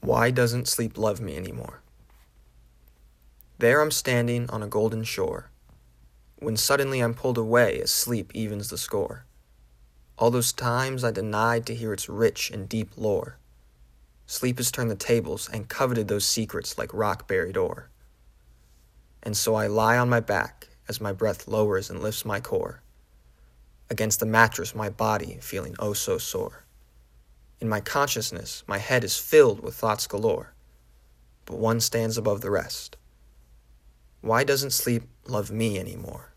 Why doesn't sleep love me anymore? There I'm standing on a golden shore, when suddenly I'm pulled away as sleep evens the score. All those times I denied to hear its rich and deep lore. Sleep has turned the tables and coveted those secrets like rock buried ore. And so I lie on my back as my breath lowers and lifts my core. Against the mattress, my body feeling oh so sore. In my consciousness, my head is filled with thoughts galore, but one stands above the rest. Why doesn't sleep love me anymore?